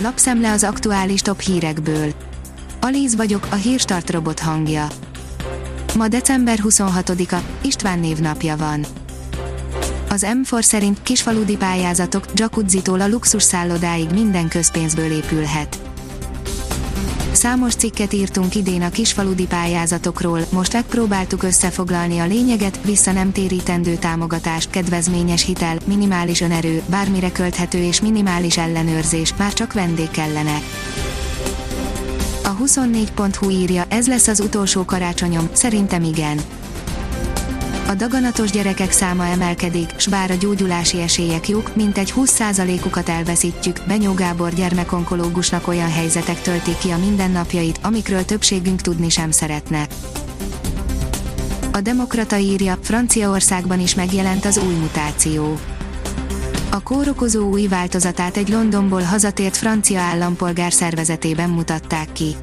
Lapszemle az aktuális top hírekből. Alíz vagyok, a hírstart robot hangja. Ma december 26-a, István névnapja van. Az M4 szerint kisfaludi pályázatok, jacuzzi-tól a luxus szállodáig minden közpénzből épülhet. Számos cikket írtunk idén a kisfaludi pályázatokról, most megpróbáltuk összefoglalni a lényeget, vissza nem térítendő támogatás, kedvezményes hitel, minimális önerő, bármire költhető és minimális ellenőrzés, már csak vendég kellene. A 24.hu írja, ez lesz az utolsó karácsonyom, szerintem igen. A daganatos gyerekek száma emelkedik, s bár a gyógyulási esélyek jók, mint egy 20%-ukat elveszítjük, Benyó Gábor gyermekonkológusnak olyan helyzetek töltik ki a mindennapjait, amikről többségünk tudni sem szeretne. A Demokrata írja, Franciaországban is megjelent az új mutáció. A kórokozó új változatát egy Londonból hazatért francia állampolgár szervezetében mutatták ki.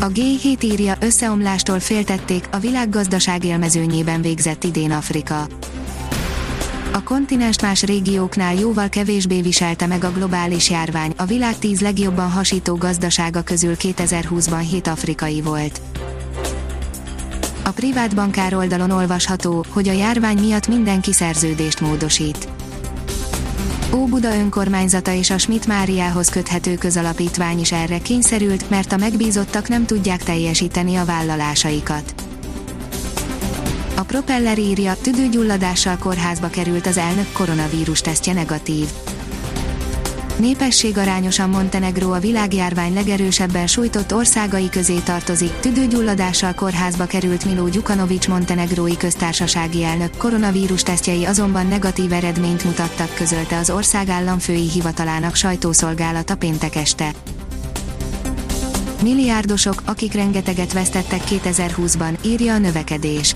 A G7 írja, összeomlástól féltették, a világgazdaság élmezőnyében végzett idén Afrika. A kontinens más régióknál jóval kevésbé viselte meg a globális járvány, a világ tíz legjobban hasító gazdasága közül 2020-ban 7 afrikai volt. A privát bankár oldalon olvasható, hogy a járvány miatt mindenki szerződést módosít. Óbuda önkormányzata és a Schmidt Máriához köthető közalapítvány is erre kényszerült, mert a megbízottak nem tudják teljesíteni a vállalásaikat. A Propeller írja, tüdőgyulladással kórházba került az elnök koronavírus tesztje negatív. Népességarányosan Montenegro a világjárvány legerősebben sújtott országai közé tartozik. Tüdőgyulladással kórházba került Milo Gyukanovics montenegrói köztársasági elnök koronavírus tesztjei azonban negatív eredményt mutattak közölte az ország államfői hivatalának sajtószolgálata péntek este. Milliárdosok, akik rengeteget vesztettek 2020-ban, írja a növekedés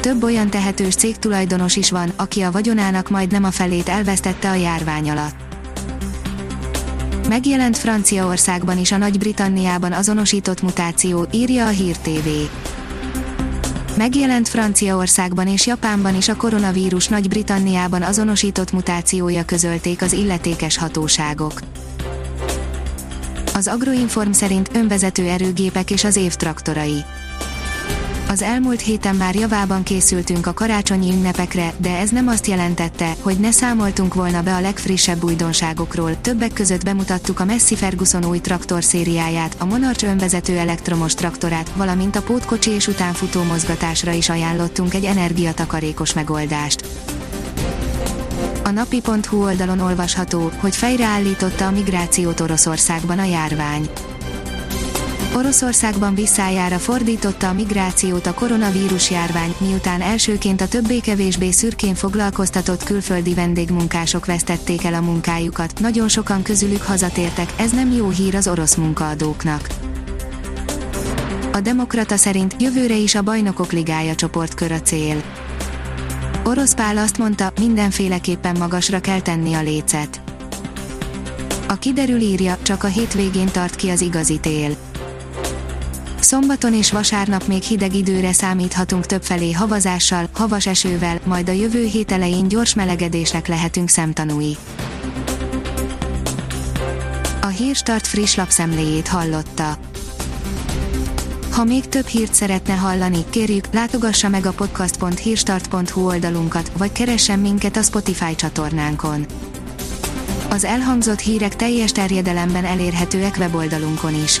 több olyan tehetős cégtulajdonos is van, aki a vagyonának majdnem a felét elvesztette a járvány alatt. Megjelent Franciaországban is a Nagy-Britanniában azonosított mutáció, írja a Hír TV. Megjelent Franciaországban és Japánban is a koronavírus Nagy-Britanniában azonosított mutációja közölték az illetékes hatóságok. Az Agroinform szerint önvezető erőgépek és az év traktorai az elmúlt héten már javában készültünk a karácsonyi ünnepekre, de ez nem azt jelentette, hogy ne számoltunk volna be a legfrissebb újdonságokról. Többek között bemutattuk a Messi Ferguson új traktor szériáját, a Monarch önvezető elektromos traktorát, valamint a pótkocsi és utánfutó mozgatásra is ajánlottunk egy energiatakarékos megoldást. A napi.hu oldalon olvasható, hogy fejreállította a migrációt Oroszországban a járvány Oroszországban visszájára fordította a migrációt a koronavírus járvány, miután elsőként a többé-kevésbé szürkén foglalkoztatott külföldi vendégmunkások vesztették el a munkájukat, nagyon sokan közülük hazatértek, ez nem jó hír az orosz munkaadóknak. A Demokrata szerint jövőre is a Bajnokok Ligája csoportkör a cél. Orosz Pál azt mondta, mindenféleképpen magasra kell tenni a lécet. A kiderül írja, csak a hétvégén tart ki az igazi tél Szombaton és vasárnap még hideg időre számíthatunk többfelé havazással, havas esővel, majd a jövő hét elején gyors melegedésnek lehetünk szemtanúi. A Hírstart friss lapszemléjét hallotta. Ha még több hírt szeretne hallani, kérjük, látogassa meg a podcast.hírstart.hu oldalunkat, vagy keressen minket a Spotify csatornánkon. Az elhangzott hírek teljes terjedelemben elérhetőek weboldalunkon is.